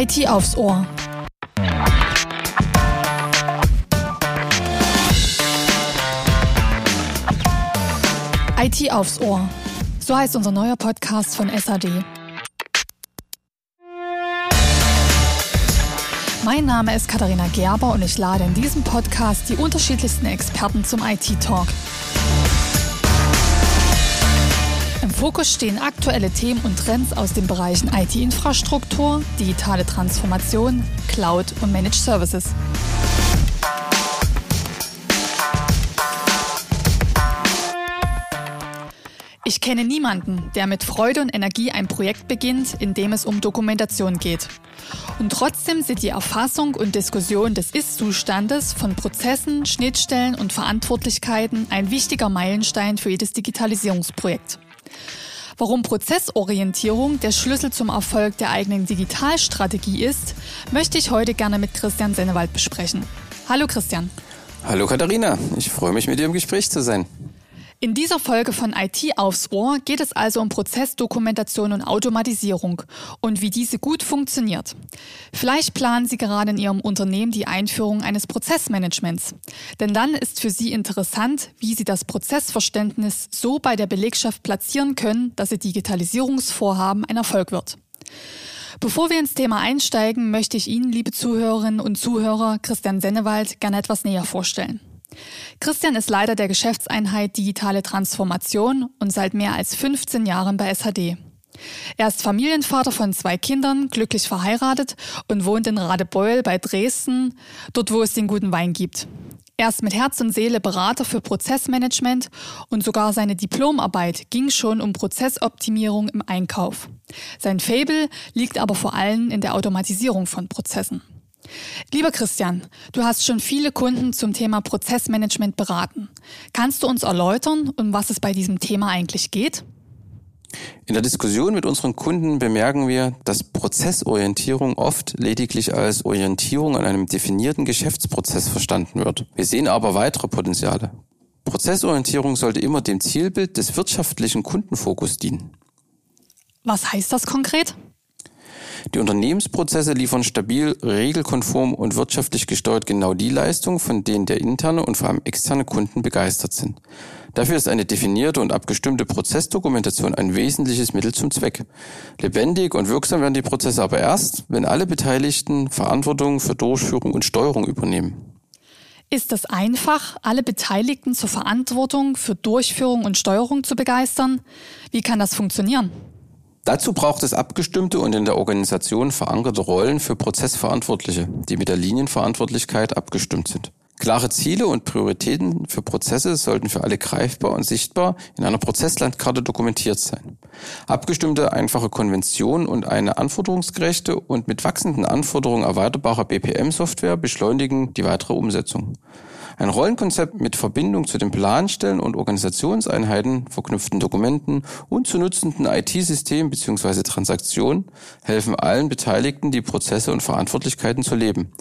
IT aufs Ohr. IT aufs Ohr. So heißt unser neuer Podcast von SAD. Mein Name ist Katharina Gerber und ich lade in diesem Podcast die unterschiedlichsten Experten zum IT-Talk. Fokus stehen aktuelle Themen und Trends aus den Bereichen IT-Infrastruktur, digitale Transformation, Cloud und Managed Services. Ich kenne niemanden, der mit Freude und Energie ein Projekt beginnt, in dem es um Dokumentation geht. Und trotzdem sind die Erfassung und Diskussion des Ist-Zustandes von Prozessen, Schnittstellen und Verantwortlichkeiten ein wichtiger Meilenstein für jedes Digitalisierungsprojekt. Warum Prozessorientierung der Schlüssel zum Erfolg der eigenen Digitalstrategie ist, möchte ich heute gerne mit Christian Sennewald besprechen. Hallo Christian. Hallo Katharina, ich freue mich mit dir im Gespräch zu sein. In dieser Folge von IT aufs Ohr geht es also um Prozessdokumentation und Automatisierung und wie diese gut funktioniert. Vielleicht planen Sie gerade in Ihrem Unternehmen die Einführung eines Prozessmanagements. Denn dann ist für Sie interessant, wie Sie das Prozessverständnis so bei der Belegschaft platzieren können, dass Ihr Digitalisierungsvorhaben ein Erfolg wird. Bevor wir ins Thema einsteigen, möchte ich Ihnen, liebe Zuhörerinnen und Zuhörer, Christian Sennewald gerne etwas näher vorstellen. Christian ist Leiter der Geschäftseinheit Digitale Transformation und seit mehr als 15 Jahren bei SHD. Er ist Familienvater von zwei Kindern, glücklich verheiratet und wohnt in Radebeul bei Dresden, dort wo es den guten Wein gibt. Er ist mit Herz und Seele Berater für Prozessmanagement und sogar seine Diplomarbeit ging schon um Prozessoptimierung im Einkauf. Sein Fable liegt aber vor allem in der Automatisierung von Prozessen. Lieber Christian, du hast schon viele Kunden zum Thema Prozessmanagement beraten. Kannst du uns erläutern, um was es bei diesem Thema eigentlich geht? In der Diskussion mit unseren Kunden bemerken wir, dass Prozessorientierung oft lediglich als Orientierung an einem definierten Geschäftsprozess verstanden wird. Wir sehen aber weitere Potenziale. Prozessorientierung sollte immer dem Zielbild des wirtschaftlichen Kundenfokus dienen. Was heißt das konkret? Die Unternehmensprozesse liefern stabil, regelkonform und wirtschaftlich gesteuert genau die Leistung, von denen der interne und vor allem externe Kunden begeistert sind. Dafür ist eine definierte und abgestimmte Prozessdokumentation ein wesentliches Mittel zum Zweck. Lebendig und wirksam werden die Prozesse aber erst, wenn alle Beteiligten Verantwortung für Durchführung und Steuerung übernehmen. Ist es einfach, alle Beteiligten zur Verantwortung für Durchführung und Steuerung zu begeistern? Wie kann das funktionieren? Dazu braucht es abgestimmte und in der Organisation verankerte Rollen für Prozessverantwortliche, die mit der Linienverantwortlichkeit abgestimmt sind. Klare Ziele und Prioritäten für Prozesse sollten für alle greifbar und sichtbar in einer Prozesslandkarte dokumentiert sein. Abgestimmte einfache Konventionen und eine anforderungsgerechte und mit wachsenden Anforderungen erweiterbare BPM-Software beschleunigen die weitere Umsetzung. Ein Rollenkonzept mit Verbindung zu den Planstellen und Organisationseinheiten, verknüpften Dokumenten und zu nutzenden IT-Systemen bzw. Transaktionen helfen allen Beteiligten, die Prozesse und Verantwortlichkeiten zu leben.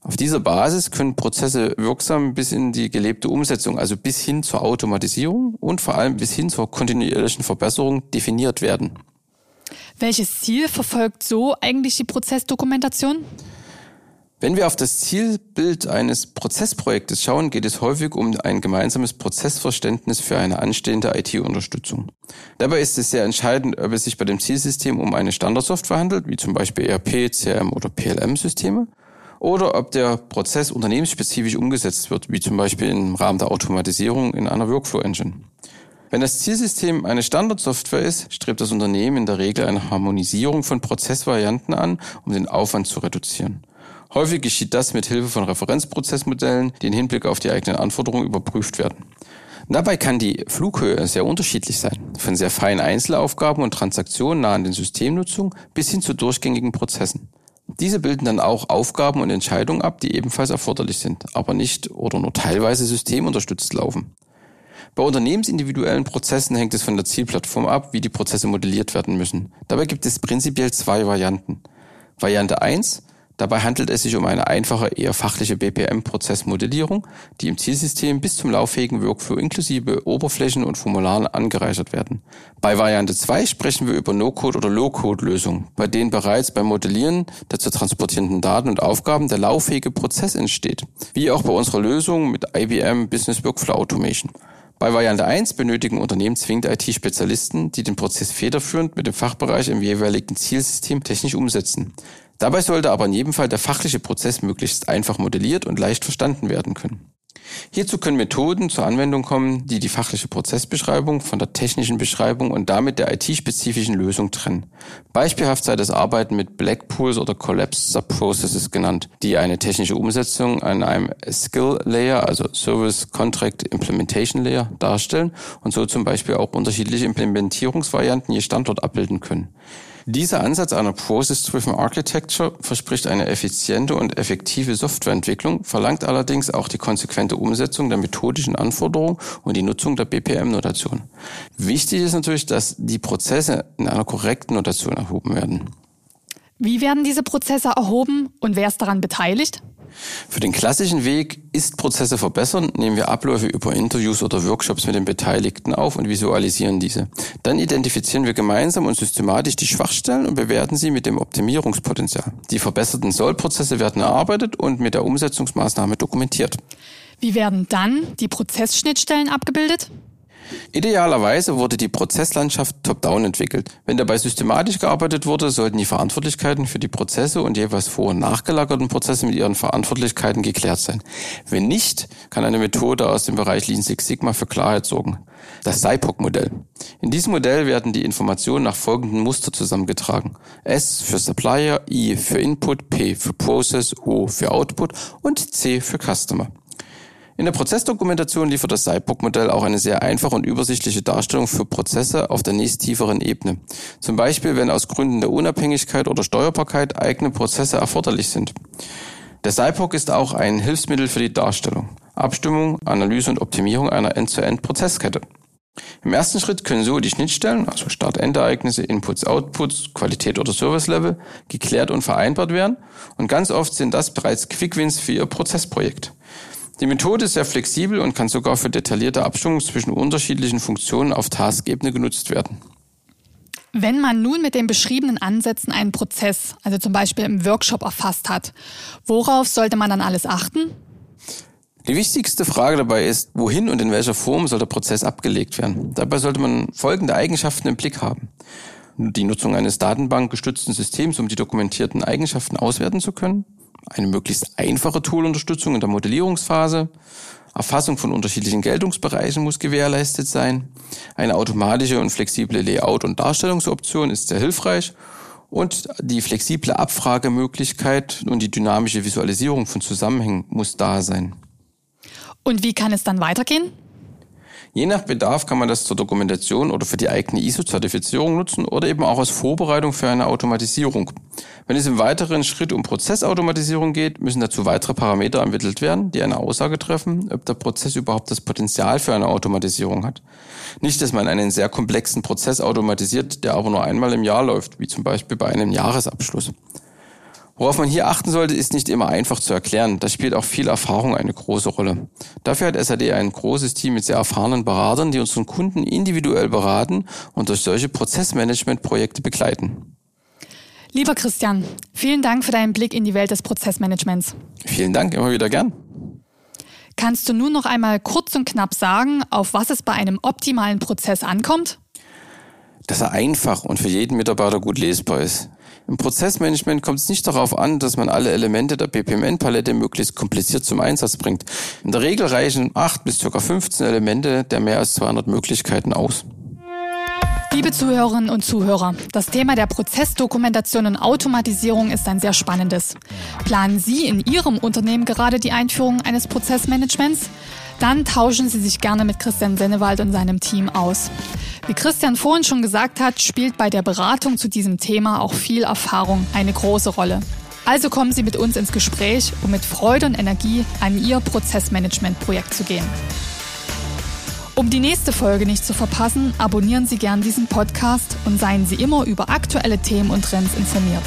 Auf dieser Basis können Prozesse wirksam bis in die gelebte Umsetzung, also bis hin zur Automatisierung und vor allem bis hin zur kontinuierlichen Verbesserung definiert werden. Welches Ziel verfolgt so eigentlich die Prozessdokumentation? Wenn wir auf das Zielbild eines Prozessprojektes schauen, geht es häufig um ein gemeinsames Prozessverständnis für eine anstehende IT-Unterstützung. Dabei ist es sehr entscheidend, ob es sich bei dem Zielsystem um eine Standardsoftware handelt, wie zum Beispiel ERP, CRM oder PLM-Systeme, oder ob der Prozess unternehmensspezifisch umgesetzt wird, wie zum Beispiel im Rahmen der Automatisierung in einer Workflow-Engine. Wenn das Zielsystem eine Standardsoftware ist, strebt das Unternehmen in der Regel eine Harmonisierung von Prozessvarianten an, um den Aufwand zu reduzieren. Häufig geschieht das mit Hilfe von Referenzprozessmodellen, die im Hinblick auf die eigenen Anforderungen überprüft werden. Dabei kann die Flughöhe sehr unterschiedlich sein, von sehr feinen Einzelaufgaben und Transaktionen nah an den Systemnutzungen bis hin zu durchgängigen Prozessen. Diese bilden dann auch Aufgaben und Entscheidungen ab, die ebenfalls erforderlich sind, aber nicht oder nur teilweise systemunterstützt laufen. Bei unternehmensindividuellen Prozessen hängt es von der Zielplattform ab, wie die Prozesse modelliert werden müssen. Dabei gibt es prinzipiell zwei Varianten. Variante 1 Dabei handelt es sich um eine einfache, eher fachliche BPM-Prozessmodellierung, die im Zielsystem bis zum lauffähigen Workflow inklusive Oberflächen und Formularen angereichert werden. Bei Variante 2 sprechen wir über No-Code- oder Low-Code-Lösungen, bei denen bereits beim Modellieren der zu transportierenden Daten und Aufgaben der lauffähige Prozess entsteht, wie auch bei unserer Lösung mit IBM Business Workflow Automation. Bei Variante 1 benötigen Unternehmen zwingend IT-Spezialisten, die den Prozess federführend mit dem Fachbereich im jeweiligen Zielsystem technisch umsetzen. Dabei sollte aber in jedem Fall der fachliche Prozess möglichst einfach modelliert und leicht verstanden werden können. Hierzu können Methoden zur Anwendung kommen, die die fachliche Prozessbeschreibung von der technischen Beschreibung und damit der IT-spezifischen Lösung trennen. Beispielhaft sei das Arbeiten mit Blackpools oder Collapsed Subprocesses genannt, die eine technische Umsetzung an einem Skill Layer, also Service Contract Implementation Layer, darstellen und so zum Beispiel auch unterschiedliche Implementierungsvarianten je Standort abbilden können. Dieser Ansatz einer Process-Driven Architecture verspricht eine effiziente und effektive Softwareentwicklung, verlangt allerdings auch die konsequente Umsetzung der methodischen Anforderungen und die Nutzung der BPM-Notation. Wichtig ist natürlich, dass die Prozesse in einer korrekten Notation erhoben werden. Wie werden diese Prozesse erhoben und wer ist daran beteiligt? Für den klassischen Weg Ist-Prozesse verbessern, nehmen wir Abläufe über Interviews oder Workshops mit den Beteiligten auf und visualisieren diese. Dann identifizieren wir gemeinsam und systematisch die Schwachstellen und bewerten sie mit dem Optimierungspotenzial. Die verbesserten Sollprozesse werden erarbeitet und mit der Umsetzungsmaßnahme dokumentiert. Wie werden dann die Prozessschnittstellen abgebildet? Idealerweise wurde die Prozesslandschaft top-down entwickelt. Wenn dabei systematisch gearbeitet wurde, sollten die Verantwortlichkeiten für die Prozesse und jeweils vor- und nachgelagerten Prozesse mit ihren Verantwortlichkeiten geklärt sein. Wenn nicht, kann eine Methode aus dem Bereich Lean Six Sigma für Klarheit sorgen. Das SIPOC-Modell. In diesem Modell werden die Informationen nach folgenden Muster zusammengetragen. S für Supplier, I für Input, P für Process, O für Output und C für Customer. In der Prozessdokumentation liefert das SIPOC-Modell auch eine sehr einfache und übersichtliche Darstellung für Prozesse auf der nächst tieferen Ebene. Zum Beispiel, wenn aus Gründen der Unabhängigkeit oder Steuerbarkeit eigene Prozesse erforderlich sind. Der SIPOC ist auch ein Hilfsmittel für die Darstellung, Abstimmung, Analyse und Optimierung einer End-to-End-Prozesskette. Im ersten Schritt können so die Schnittstellen, also Start-End-Ereignisse, Inputs, Outputs, Qualität oder Service-Level, geklärt und vereinbart werden. Und ganz oft sind das bereits Quick-Wins für Ihr Prozessprojekt. Die Methode ist sehr flexibel und kann sogar für detaillierte Abstimmungen zwischen unterschiedlichen Funktionen auf Taskebene genutzt werden. Wenn man nun mit den beschriebenen Ansätzen einen Prozess, also zum Beispiel im Workshop erfasst hat, worauf sollte man dann alles achten? Die wichtigste Frage dabei ist, wohin und in welcher Form soll der Prozess abgelegt werden? Dabei sollte man folgende Eigenschaften im Blick haben. Die Nutzung eines datenbankgestützten Systems, um die dokumentierten Eigenschaften auswerten zu können eine möglichst einfache Toolunterstützung in der Modellierungsphase. Erfassung von unterschiedlichen Geltungsbereichen muss gewährleistet sein. Eine automatische und flexible Layout- und Darstellungsoption ist sehr hilfreich. Und die flexible Abfragemöglichkeit und die dynamische Visualisierung von Zusammenhängen muss da sein. Und wie kann es dann weitergehen? Je nach Bedarf kann man das zur Dokumentation oder für die eigene ISO-Zertifizierung nutzen oder eben auch als Vorbereitung für eine Automatisierung. Wenn es im weiteren Schritt um Prozessautomatisierung geht, müssen dazu weitere Parameter ermittelt werden, die eine Aussage treffen, ob der Prozess überhaupt das Potenzial für eine Automatisierung hat. Nicht, dass man einen sehr komplexen Prozess automatisiert, der aber nur einmal im Jahr läuft, wie zum Beispiel bei einem Jahresabschluss. Worauf man hier achten sollte, ist nicht immer einfach zu erklären. Da spielt auch viel Erfahrung eine große Rolle. Dafür hat SAD ein großes Team mit sehr erfahrenen Beratern, die unseren Kunden individuell beraten und durch solche Prozessmanagement-Projekte begleiten. Lieber Christian, vielen Dank für deinen Blick in die Welt des Prozessmanagements. Vielen Dank, immer wieder gern. Kannst du nun noch einmal kurz und knapp sagen, auf was es bei einem optimalen Prozess ankommt? Dass er einfach und für jeden Mitarbeiter gut lesbar ist. Im Prozessmanagement kommt es nicht darauf an, dass man alle Elemente der BPMN-Palette möglichst kompliziert zum Einsatz bringt. In der Regel reichen 8 bis ca. 15 Elemente der mehr als 200 Möglichkeiten aus. Liebe Zuhörerinnen und Zuhörer, das Thema der Prozessdokumentation und Automatisierung ist ein sehr spannendes. Planen Sie in Ihrem Unternehmen gerade die Einführung eines Prozessmanagements? Dann tauschen Sie sich gerne mit Christian Sennewald und seinem Team aus. Wie Christian vorhin schon gesagt hat, spielt bei der Beratung zu diesem Thema auch viel Erfahrung eine große Rolle. Also kommen Sie mit uns ins Gespräch, um mit Freude und Energie an Ihr Prozessmanagement-Projekt zu gehen. Um die nächste Folge nicht zu verpassen, abonnieren Sie gern diesen Podcast und seien Sie immer über aktuelle Themen und Trends informiert.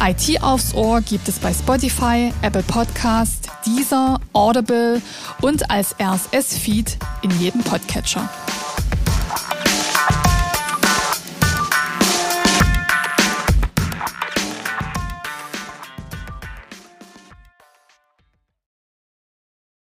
IT aufs Ohr gibt es bei Spotify, Apple Podcast, Deezer, Audible und als RSS-Feed in jedem Podcatcher.